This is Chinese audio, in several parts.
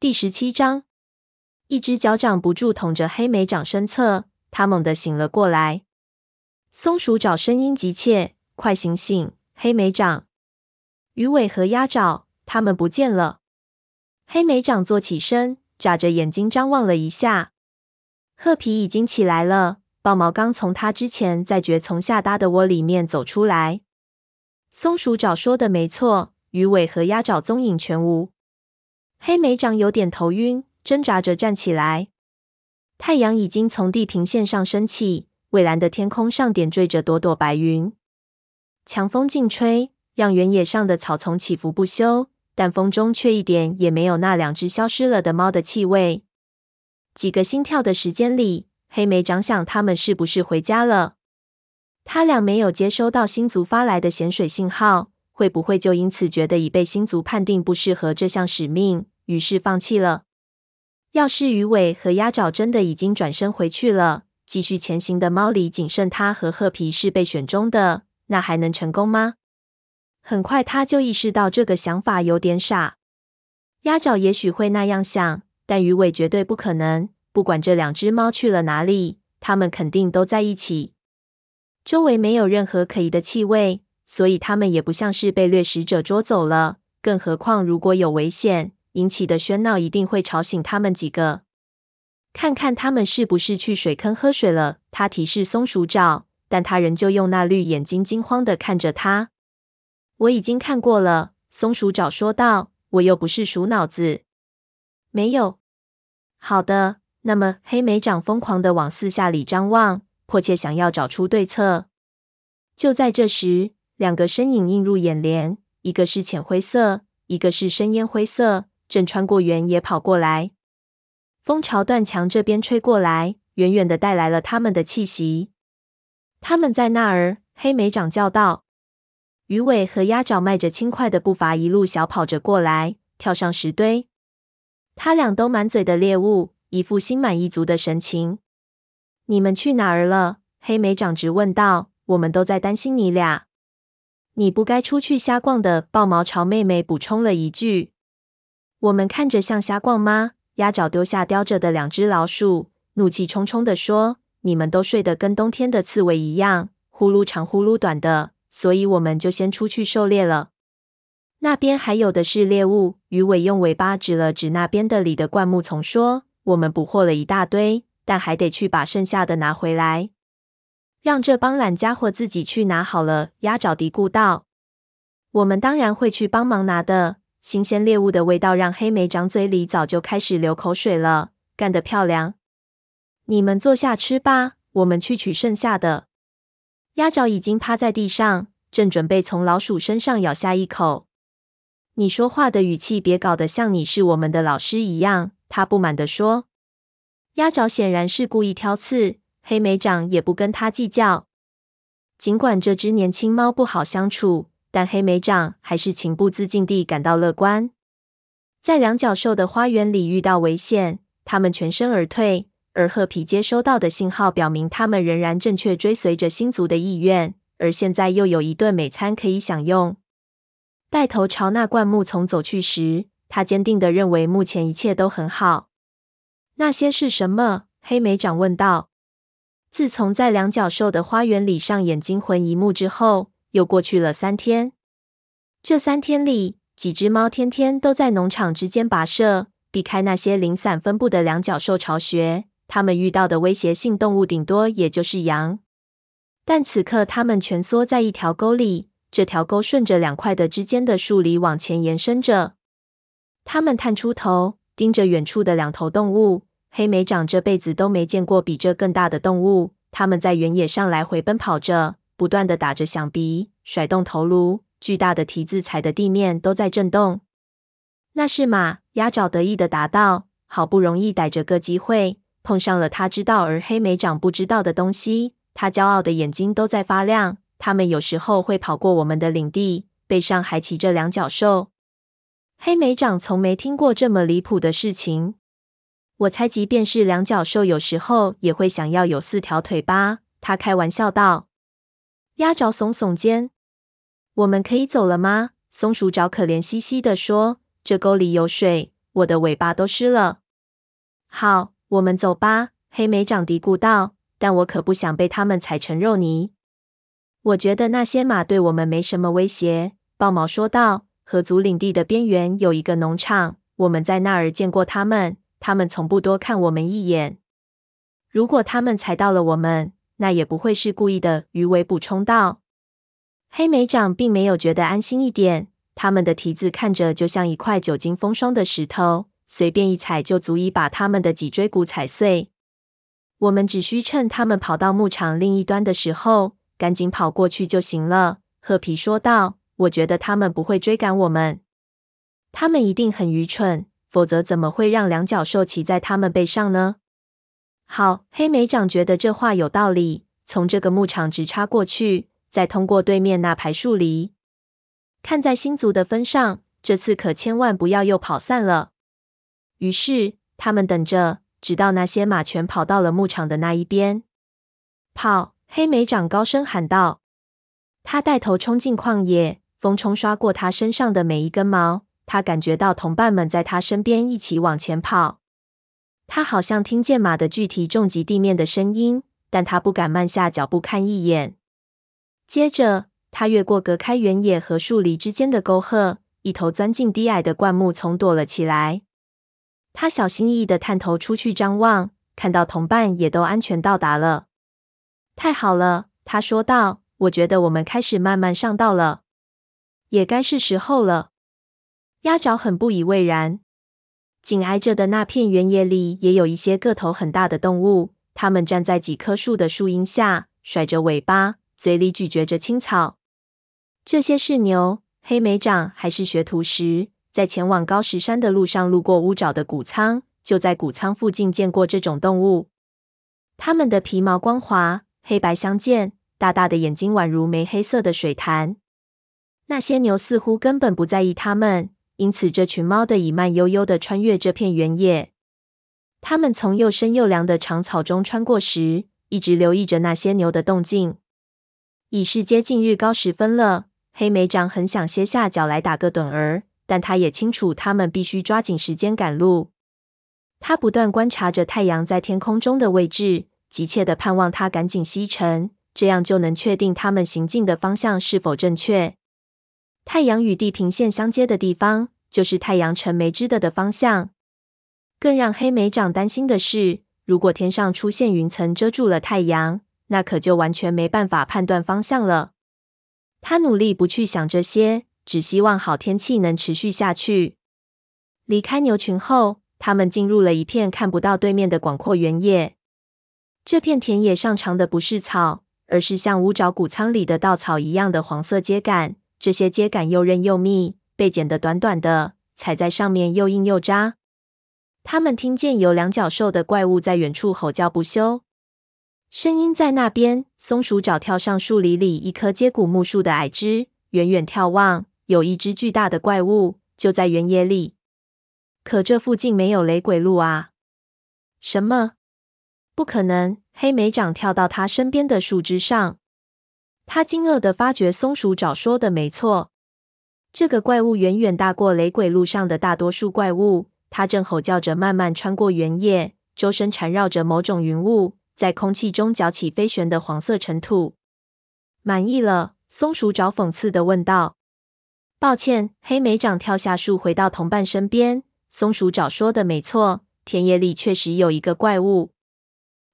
第十七章，一只脚掌不住捅着黑莓掌身侧，他猛地醒了过来。松鼠爪声音急切：“快醒醒，黑莓掌！鱼尾和鸭爪，他们不见了！”黑莓掌坐起身，眨着眼睛张望了一下。褐皮已经起来了，豹毛刚从他之前在蕨丛下搭的窝里面走出来。松鼠爪说的没错，鱼尾和鸭爪踪影全无。黑莓长有点头晕，挣扎着站起来。太阳已经从地平线上升起，蔚蓝的天空上点缀着朵朵白云。强风劲吹，让原野上的草丛起伏不休，但风中却一点也没有那两只消失了的猫的气味。几个心跳的时间里，黑莓长想，他们是不是回家了？他俩没有接收到星族发来的咸水信号，会不会就因此觉得已被星族判定不适合这项使命？于是放弃了。要是鱼尾和鸭爪真的已经转身回去了，继续前行的猫里仅剩他和褐皮是被选中的，那还能成功吗？很快他就意识到这个想法有点傻。鸭爪也许会那样想，但鱼尾绝对不可能。不管这两只猫去了哪里，它们肯定都在一起。周围没有任何可疑的气味，所以它们也不像是被掠食者捉走了。更何况，如果有危险，引起的喧闹一定会吵醒他们几个。看看他们是不是去水坑喝水了。他提示松鼠爪，但他仍旧用那绿眼睛惊慌的看着他。我已经看过了，松鼠爪说道。我又不是鼠脑子。没有。好的，那么黑莓长疯狂的往四下里张望，迫切想要找出对策。就在这时，两个身影映入眼帘，一个是浅灰色，一个是深烟灰色。正穿过原野跑过来，风朝断墙这边吹过来，远远的带来了他们的气息。他们在那儿，黑莓长叫道。鱼尾和鸭爪迈着轻快的步伐一路小跑着过来，跳上石堆。他俩都满嘴的猎物，一副心满意足的神情。你们去哪儿了？黑莓长直问道。我们都在担心你俩。你不该出去瞎逛的。豹毛朝妹妹补充了一句。我们看着像瞎逛吗？鸭爪丢下叼着的两只老鼠，怒气冲冲地说：“你们都睡得跟冬天的刺猬一样，呼噜长呼噜短的，所以我们就先出去狩猎了。那边还有的是猎物。”鱼尾用尾巴指了指那边的里的灌木丛，说：“我们捕获了一大堆，但还得去把剩下的拿回来。让这帮懒家伙自己去拿好了。”鸭爪嘀咕道：“我们当然会去帮忙拿的。”新鲜猎物的味道让黑莓长嘴里早就开始流口水了。干得漂亮！你们坐下吃吧，我们去取剩下的。鸭爪已经趴在地上，正准备从老鼠身上咬下一口。你说话的语气别搞得像你是我们的老师一样。他不满地说。鸭爪显然是故意挑刺，黑莓长也不跟他计较。尽管这只年轻猫不好相处。但黑莓长还是情不自禁地感到乐观。在两脚兽的花园里遇到危险，他们全身而退；而褐皮接收到的信号表明，他们仍然正确追随着星族的意愿。而现在又有一顿美餐可以享用。带头朝那灌木丛走去时，他坚定地认为目前一切都很好。那些是什么？黑莓长问道。自从在两脚兽的花园里上演惊魂一幕之后。又过去了三天，这三天里，几只猫天天都在农场之间跋涉，避开那些零散分布的两脚兽巢穴。它们遇到的威胁性动物顶多也就是羊，但此刻它们蜷缩在一条沟里，这条沟顺着两块的之间的树篱往前延伸着。它们探出头，盯着远处的两头动物。黑莓长这辈子都没见过比这更大的动物。它们在原野上来回奔跑着。不断的打着响鼻，甩动头颅，巨大的蹄子踩的地面都在震动。那是马，鸭爪得意的答道：“好不容易逮着个机会，碰上了他知道而黑莓长不知道的东西。”他骄傲的眼睛都在发亮。他们有时候会跑过我们的领地，背上还骑着两脚兽。黑莓长从没听过这么离谱的事情。我猜，即便是两脚兽，有时候也会想要有四条腿吧？他开玩笑道。鸭爪耸耸肩：“我们可以走了吗？”松鼠爪可怜兮兮地说：“这沟里有水，我的尾巴都湿了。好，我们走吧。黑莓长嘀咕道。但我可不想被他们踩成肉泥。我觉得那些马对我们没什么威胁。豹毛说道。河族领地的边缘有一个农场，我们在那儿见过他们。他们从不多看我们一眼。如果他们踩到了我们，那也不会是故意的。鱼尾补充道。黑莓长并没有觉得安心一点。他们的蹄子看着就像一块久经风霜的石头，随便一踩就足以把他们的脊椎骨踩碎。我们只需趁他们跑到牧场另一端的时候，赶紧跑过去就行了。褐皮说道。我觉得他们不会追赶我们。他们一定很愚蠢，否则怎么会让两脚兽骑在他们背上呢？好，黑莓长觉得这话有道理。从这个牧场直插过去，再通过对面那排树篱。看在星族的分上，这次可千万不要又跑散了。于是他们等着，直到那些马全跑到了牧场的那一边。跑！黑莓长高声喊道。他带头冲进旷野，风冲刷过他身上的每一根毛。他感觉到同伴们在他身边一起往前跑。他好像听见马的巨蹄重击地面的声音，但他不敢慢下脚步看一眼。接着，他越过隔开原野和树篱之间的沟壑，一头钻进低矮的灌木丛躲了起来。他小心翼翼地探头出去张望，看到同伴也都安全到达了。太好了，他说道：“我觉得我们开始慢慢上道了，也该是时候了。”鸭爪很不以为然。紧挨着的那片原野里也有一些个头很大的动物，它们站在几棵树的树荫下，甩着尾巴，嘴里咀嚼着青草。这些是牛。黑莓长还是学徒时，在前往高石山的路上路过乌沼的谷仓，就在谷仓附近见过这种动物。它们的皮毛光滑，黑白相间，大大的眼睛宛如煤黑色的水潭。那些牛似乎根本不在意它们。因此，这群猫的蚁慢悠悠地穿越这片原野。它们从又深又凉的长草中穿过时，一直留意着那些牛的动静。已是接近日高时分了，黑莓长很想歇下脚来打个盹儿，但他也清楚他们必须抓紧时间赶路。他不断观察着太阳在天空中的位置，急切地盼望它赶紧西沉，这样就能确定他们行进的方向是否正确。太阳与地平线相接的地方，就是太阳呈梅枝的的方向。更让黑莓长担心的是，如果天上出现云层遮住了太阳，那可就完全没办法判断方向了。他努力不去想这些，只希望好天气能持续下去。离开牛群后，他们进入了一片看不到对面的广阔原野。这片田野上长的不是草，而是像乌爪谷仓里的稻草一样的黄色秸秆。这些秸秆又韧又密，被剪得短短的，踩在上面又硬又扎。他们听见有两脚兽的怪物在远处吼叫不休，声音在那边。松鼠爪跳上树林里一棵接骨木树的矮枝，远远眺望，有一只巨大的怪物就在原野里。可这附近没有雷鬼路啊！什么？不可能！黑莓长跳到他身边的树枝上。他惊愕地发觉，松鼠爪说的没错，这个怪物远远大过雷鬼路上的大多数怪物。它正吼叫着，慢慢穿过原野，周身缠绕着某种云雾，在空气中搅起飞旋的黄色尘土。满意了？松鼠爪讽刺地问道。抱歉，黑莓长跳下树，回到同伴身边。松鼠爪说的没错，田野里确实有一个怪物。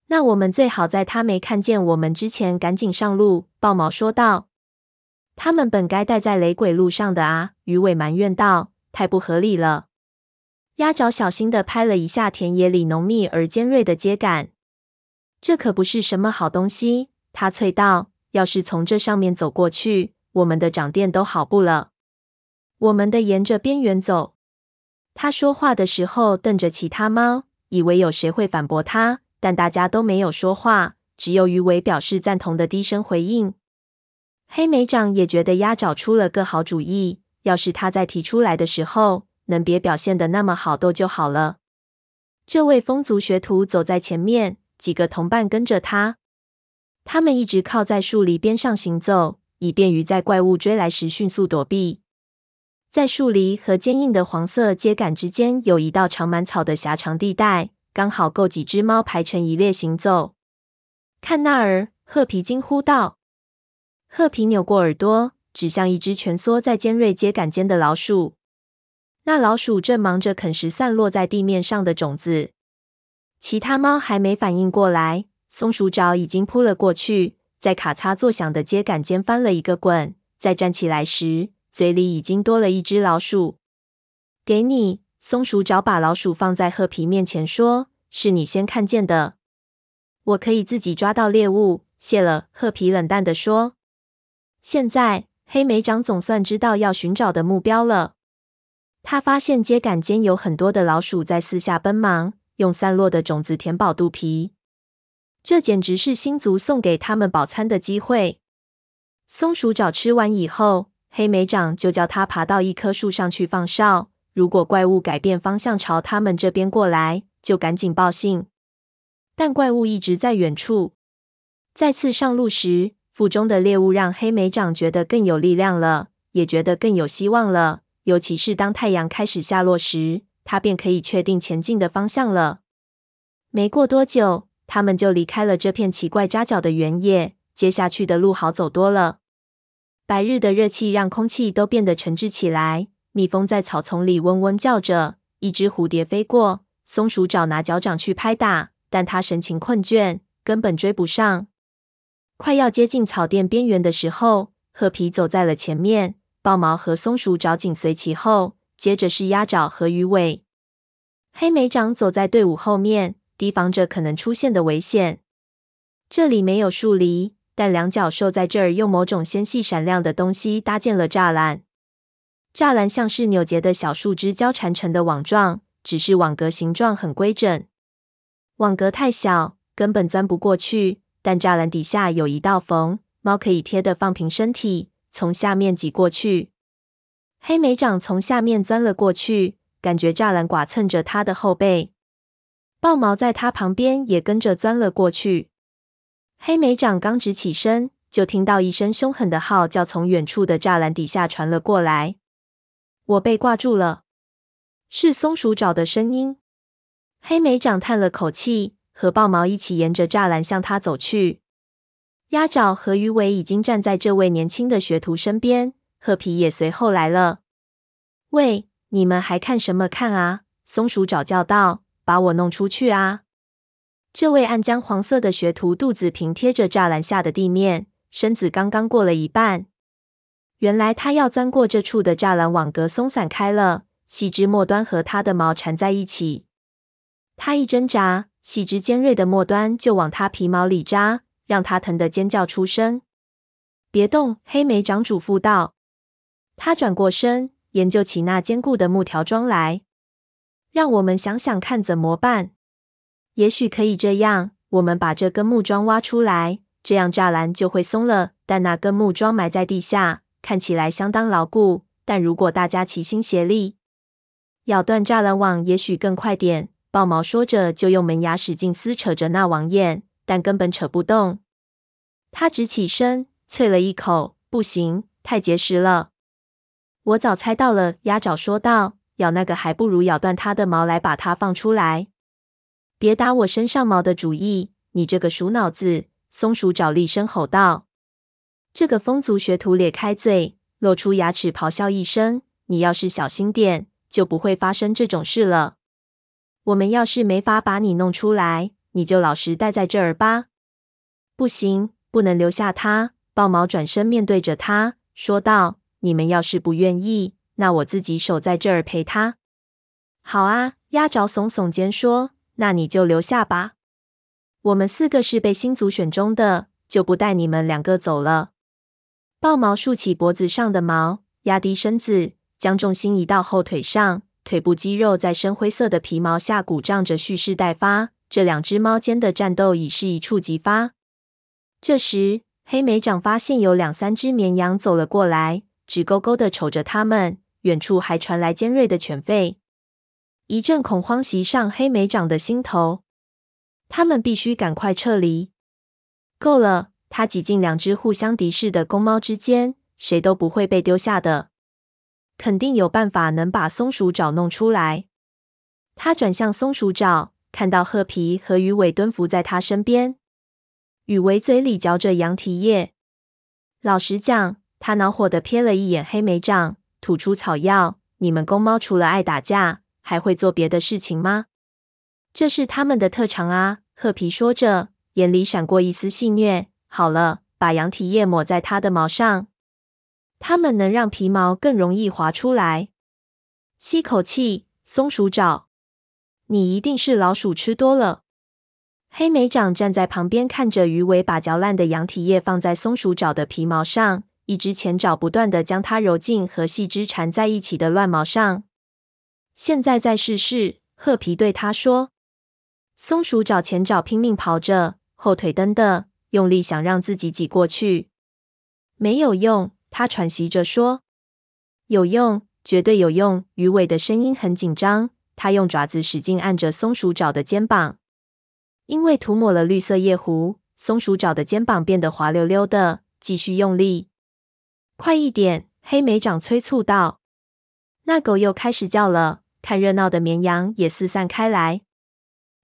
那我们最好在他没看见我们之前赶紧上路。”豹毛说道。“他们本该待在雷鬼路上的啊！”鱼尾埋怨道，“太不合理了。”鸭爪小心地拍了一下田野里浓密而尖锐的秸秆，“这可不是什么好东西。”他啐道，“要是从这上面走过去，我们的掌垫都好不了。我们得沿着边缘走。”他说话的时候瞪着其他猫，以为有谁会反驳他。但大家都没有说话，只有鱼尾表示赞同的低声回应。黑莓长也觉得鸭爪出了个好主意，要是他在提出来的时候能别表现的那么好斗就好了。这位风族学徒走在前面，几个同伴跟着他。他们一直靠在树篱边上行走，以便于在怪物追来时迅速躲避。在树篱和坚硬的黄色秸秆之间，有一道长满草的狭长地带，刚好够几只猫排成一列行走。看那儿！褐皮惊呼道。褐皮扭过耳朵，指向一只蜷缩在尖锐秸秆间的老鼠。那老鼠正忙着啃食散落在地面上的种子。其他猫还没反应过来，松鼠爪已经扑了过去，在咔嚓作响的秸秆间翻了一个滚。再站起来时，嘴里已经多了一只老鼠。给你，松鼠爪把老鼠放在褐皮面前说：“是你先看见的，我可以自己抓到猎物。”谢了，褐皮冷淡地说。现在，黑莓长总算知道要寻找的目标了。他发现秸秆间有很多的老鼠在四下奔忙，用散落的种子填饱肚皮。这简直是星族送给他们饱餐的机会。松鼠爪吃完以后，黑莓长就叫他爬到一棵树上去放哨。如果怪物改变方向朝他们这边过来，就赶紧报信。但怪物一直在远处。再次上路时，腹中的猎物让黑莓长觉得更有力量了，也觉得更有希望了。尤其是当太阳开始下落时，他便可以确定前进的方向了。没过多久，他们就离开了这片奇怪扎脚的原野。接下去的路好走多了。白日的热气让空气都变得沉滞起来，蜜蜂在草丛里嗡嗡叫着。一只蝴蝶飞过，松鼠爪拿脚掌去拍打，但它神情困倦，根本追不上。快要接近草甸边缘的时候，褐皮走在了前面，豹毛和松鼠爪紧随其后，接着是鸭爪和鱼尾。黑莓掌走在队伍后面，提防着可能出现的危险。这里没有树篱，但两脚兽在这儿用某种纤细闪亮的东西搭建了栅栏。栅栏像是扭结的小树枝交缠成的网状，只是网格形状很规整。网格太小，根本钻不过去。但栅栏底下有一道缝，猫可以贴的放平身体，从下面挤过去。黑莓长从下面钻了过去，感觉栅栏剐蹭着他的后背。豹毛在他旁边也跟着钻了过去。黑莓长刚直起身，就听到一声凶狠的号叫从远处的栅栏底下传了过来：“我被挂住了！”是松鼠爪的声音。黑莓长叹了口气。和豹毛一起沿着栅栏向他走去。鸭爪和鱼尾已经站在这位年轻的学徒身边，褐皮也随后来了。喂，你们还看什么看啊？松鼠爪叫道：“把我弄出去啊！”这位暗姜黄色的学徒肚子平贴着栅栏下的地面，身子刚刚过了一半。原来他要钻过这处的栅栏网格松散开了，细枝末端和他的毛缠在一起。他一挣扎。细枝尖锐的末端就往他皮毛里扎，让他疼得尖叫出声。别动，黑莓长嘱咐道。他转过身，研究起那坚固的木条桩来。让我们想想看怎么办。也许可以这样：我们把这根木桩挖出来，这样栅栏就会松了。但那根木桩埋在地下，看起来相当牢固。但如果大家齐心协力，咬断栅栏网，也许更快点。豹毛说着，就用门牙使劲撕扯着那网眼，但根本扯不动。他直起身，啐了一口：“不行，太结实了。”我早猜到了，鸭爪说道：“咬那个还不如咬断它的毛来把它放出来。”别打我身上毛的主意，你这个鼠脑子！松鼠爪厉声吼道。这个疯族学徒咧开嘴，露出牙齿，咆哮一声：“你要是小心点，就不会发生这种事了。”我们要是没法把你弄出来，你就老实待在这儿吧。不行，不能留下他。豹毛转身面对着他说道：“你们要是不愿意，那我自己守在这儿陪他。”好啊，鸭爪耸耸肩说：“那你就留下吧。我们四个是被星族选中的，就不带你们两个走了。”豹毛竖起脖子上的毛，压低身子，将重心移到后腿上。腿部肌肉在深灰色的皮毛下鼓胀着，蓄势待发。这两只猫间的战斗已是一触即发。这时，黑莓长发现有两三只绵羊走了过来，直勾勾的瞅着他们。远处还传来尖锐的犬吠。一阵恐慌袭上黑莓长的心头，他们必须赶快撤离。够了！他挤进两只互相敌视的公猫之间，谁都不会被丢下的。肯定有办法能把松鼠爪弄出来。他转向松鼠爪，看到褐皮和鱼尾蹲伏在他身边。鱼尾嘴里嚼着羊蹄叶。老实讲，他恼火地瞥了一眼黑莓长，吐出草药。你们公猫除了爱打架，还会做别的事情吗？这是他们的特长啊！褐皮说着，眼里闪过一丝戏谑。好了，把羊蹄叶抹在它的毛上，它们能让皮毛更容易滑出来。吸口气，松鼠爪，你一定是老鼠吃多了。黑莓长站在旁边，看着鱼尾把嚼烂的羊蹄叶放在松鼠爪的皮毛上，一只前爪不断地将它揉进和细枝缠在一起的乱毛上。现在再试试，褐皮对他说。松鼠爪前爪拼命刨着，后腿蹬的，用力想让自己挤过去，没有用。他喘息着说：“有用，绝对有用。”鱼尾的声音很紧张，他用爪子使劲按着松鼠爪的肩膀。因为涂抹了绿色夜壶，松鼠爪的肩膀变得滑溜溜的。继续用力，快一点！黑莓长催促道。那狗又开始叫了。看热闹的绵羊也四散开来，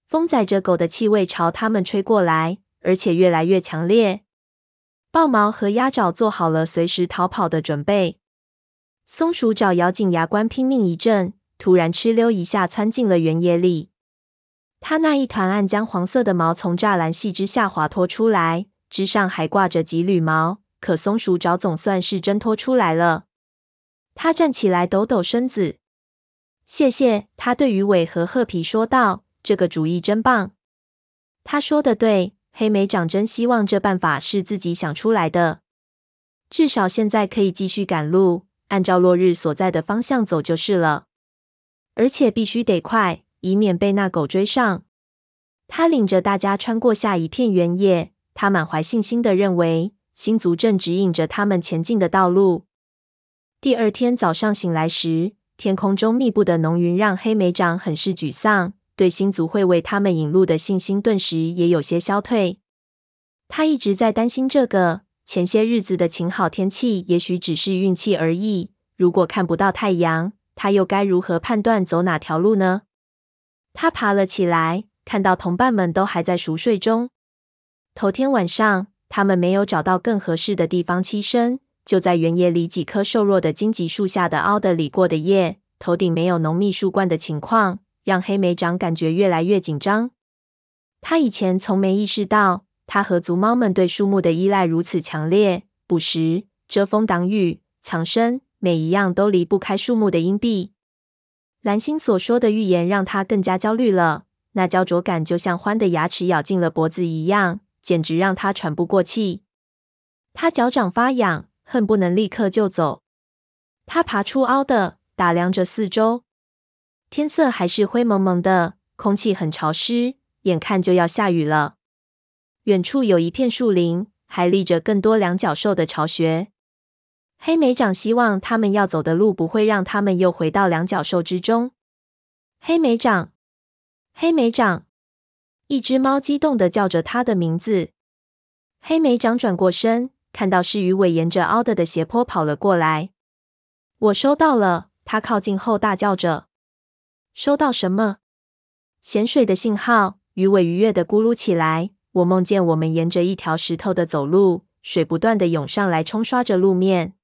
风载着狗的气味朝它们吹过来，而且越来越强烈。豹毛和鸭爪做好了随时逃跑的准备。松鼠爪咬紧牙关，拼命一震，突然哧溜一下窜进了原野里。它那一团暗浆黄色的毛从栅栏细枝下滑脱出来，枝上还挂着几缕毛。可松鼠爪总算是挣脱出来了。它站起来，抖抖身子。谢谢，它对鱼尾和褐皮说道：“这个主意真棒。”他说的对，黑莓长真希望这办法是自己想出来的。至少现在可以继续赶路，按照落日所在的方向走就是了。而且必须得快。以免被那狗追上，他领着大家穿过下一片原野。他满怀信心地认为，星族正指引着他们前进的道路。第二天早上醒来时，天空中密布的浓云让黑莓长很是沮丧，对星族会为他们引路的信心顿时也有些消退。他一直在担心这个，前些日子的晴好天气也许只是运气而已。如果看不到太阳，他又该如何判断走哪条路呢？他爬了起来，看到同伴们都还在熟睡中。头天晚上，他们没有找到更合适的地方栖身，就在原野里几棵瘦弱的荆棘树下的凹的里过的夜。头顶没有浓密树冠的情况，让黑莓长感觉越来越紧张。他以前从没意识到，他和族猫们对树木的依赖如此强烈，捕食、遮风挡雨、藏身，每一样都离不开树木的荫蔽。蓝星所说的预言让他更加焦虑了，那焦灼感就像獾的牙齿咬进了脖子一样，简直让他喘不过气。他脚掌发痒，恨不能立刻就走。他爬出凹的，打量着四周，天色还是灰蒙蒙的，空气很潮湿，眼看就要下雨了。远处有一片树林，还立着更多两脚兽的巢穴。黑莓长希望他们要走的路不会让他们又回到两脚兽之中。黑莓长，黑莓长，一只猫激动的叫着他的名字。黑莓长转过身，看到是鱼尾沿着凹的的斜坡跑了过来。我收到了，他靠近后大叫着：“收到什么？”咸水的信号。鱼尾愉悦的咕噜起来。我梦见我们沿着一条石头的走路，水不断地涌上来，冲刷着路面。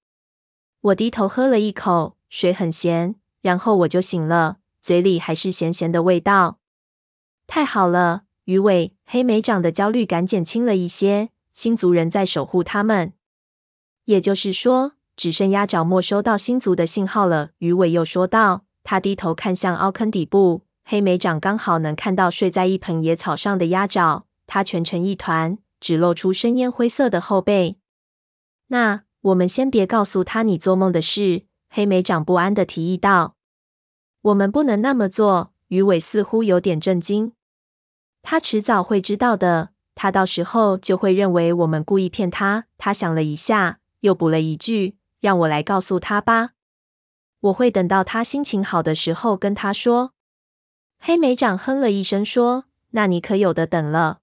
我低头喝了一口，水很咸，然后我就醒了，嘴里还是咸咸的味道。太好了，鱼尾，黑莓长的焦虑感减轻了一些。星族人在守护他们，也就是说，只剩鸭爪没收到星族的信号了。鱼尾又说道。他低头看向凹坑底部，黑莓长刚好能看到睡在一盆野草上的鸭爪，它蜷成一团，只露出深烟灰色的后背。那。我们先别告诉他你做梦的事，黑莓长不安地提议道。我们不能那么做，鱼尾似乎有点震惊。他迟早会知道的，他到时候就会认为我们故意骗他。他想了一下，又补了一句：“让我来告诉他吧，我会等到他心情好的时候跟他说。”黑莓长哼了一声说：“那你可有的等了。”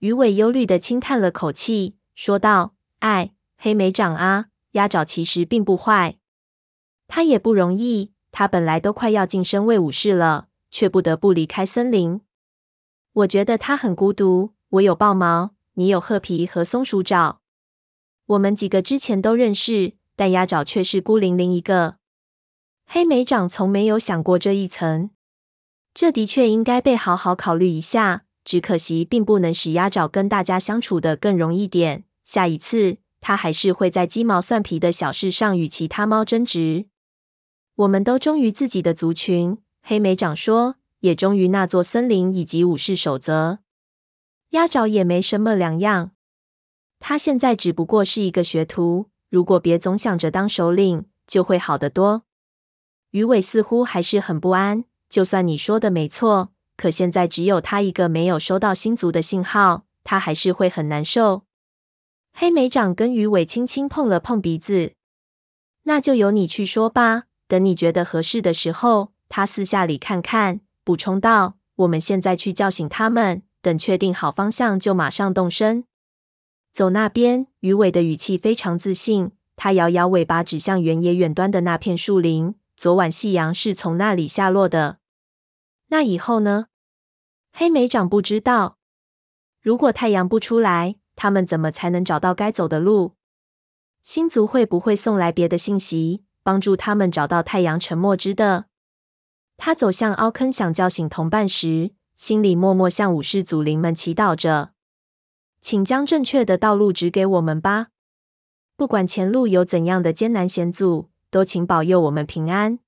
鱼尾忧虑的轻叹了口气，说道：“哎。”黑莓长啊，鸭爪其实并不坏。他也不容易，他本来都快要晋升为武士了，却不得不离开森林。我觉得他很孤独。我有豹毛，你有褐皮和松鼠爪。我们几个之前都认识，但鸭爪却是孤零零一个。黑莓长从没有想过这一层，这的确应该被好好考虑一下。只可惜，并不能使鸭爪跟大家相处的更容易点。下一次，他还是会在鸡毛蒜皮的小事上与其他猫争执。我们都忠于自己的族群，黑莓长说，也忠于那座森林以及武士守则。鸭爪也没什么两样，他现在只不过是一个学徒。如果别总想着当首领，就会好得多。鱼尾似乎还是很不安。就算你说的没错，可现在只有他一个没有收到星族的信号，他还是会很难受。黑莓长跟鱼尾轻轻碰了碰鼻子，那就由你去说吧。等你觉得合适的时候，他四下里看看，补充道：“我们现在去叫醒他们。”等确定好方向，就马上动身。走那边，鱼尾的语气非常自信。他摇摇尾巴，指向原野远端的那片树林。昨晚夕阳是从那里下落的。那以后呢？黑莓长不知道。如果太阳不出来，他们怎么才能找到该走的路？星族会不会送来别的信息，帮助他们找到太阳沉没之的？他走向凹坑，想叫醒同伴时，心里默默向武士祖灵们祈祷着，请将正确的道路指给我们吧。不管前路有怎样的艰难险阻，都请保佑我们平安。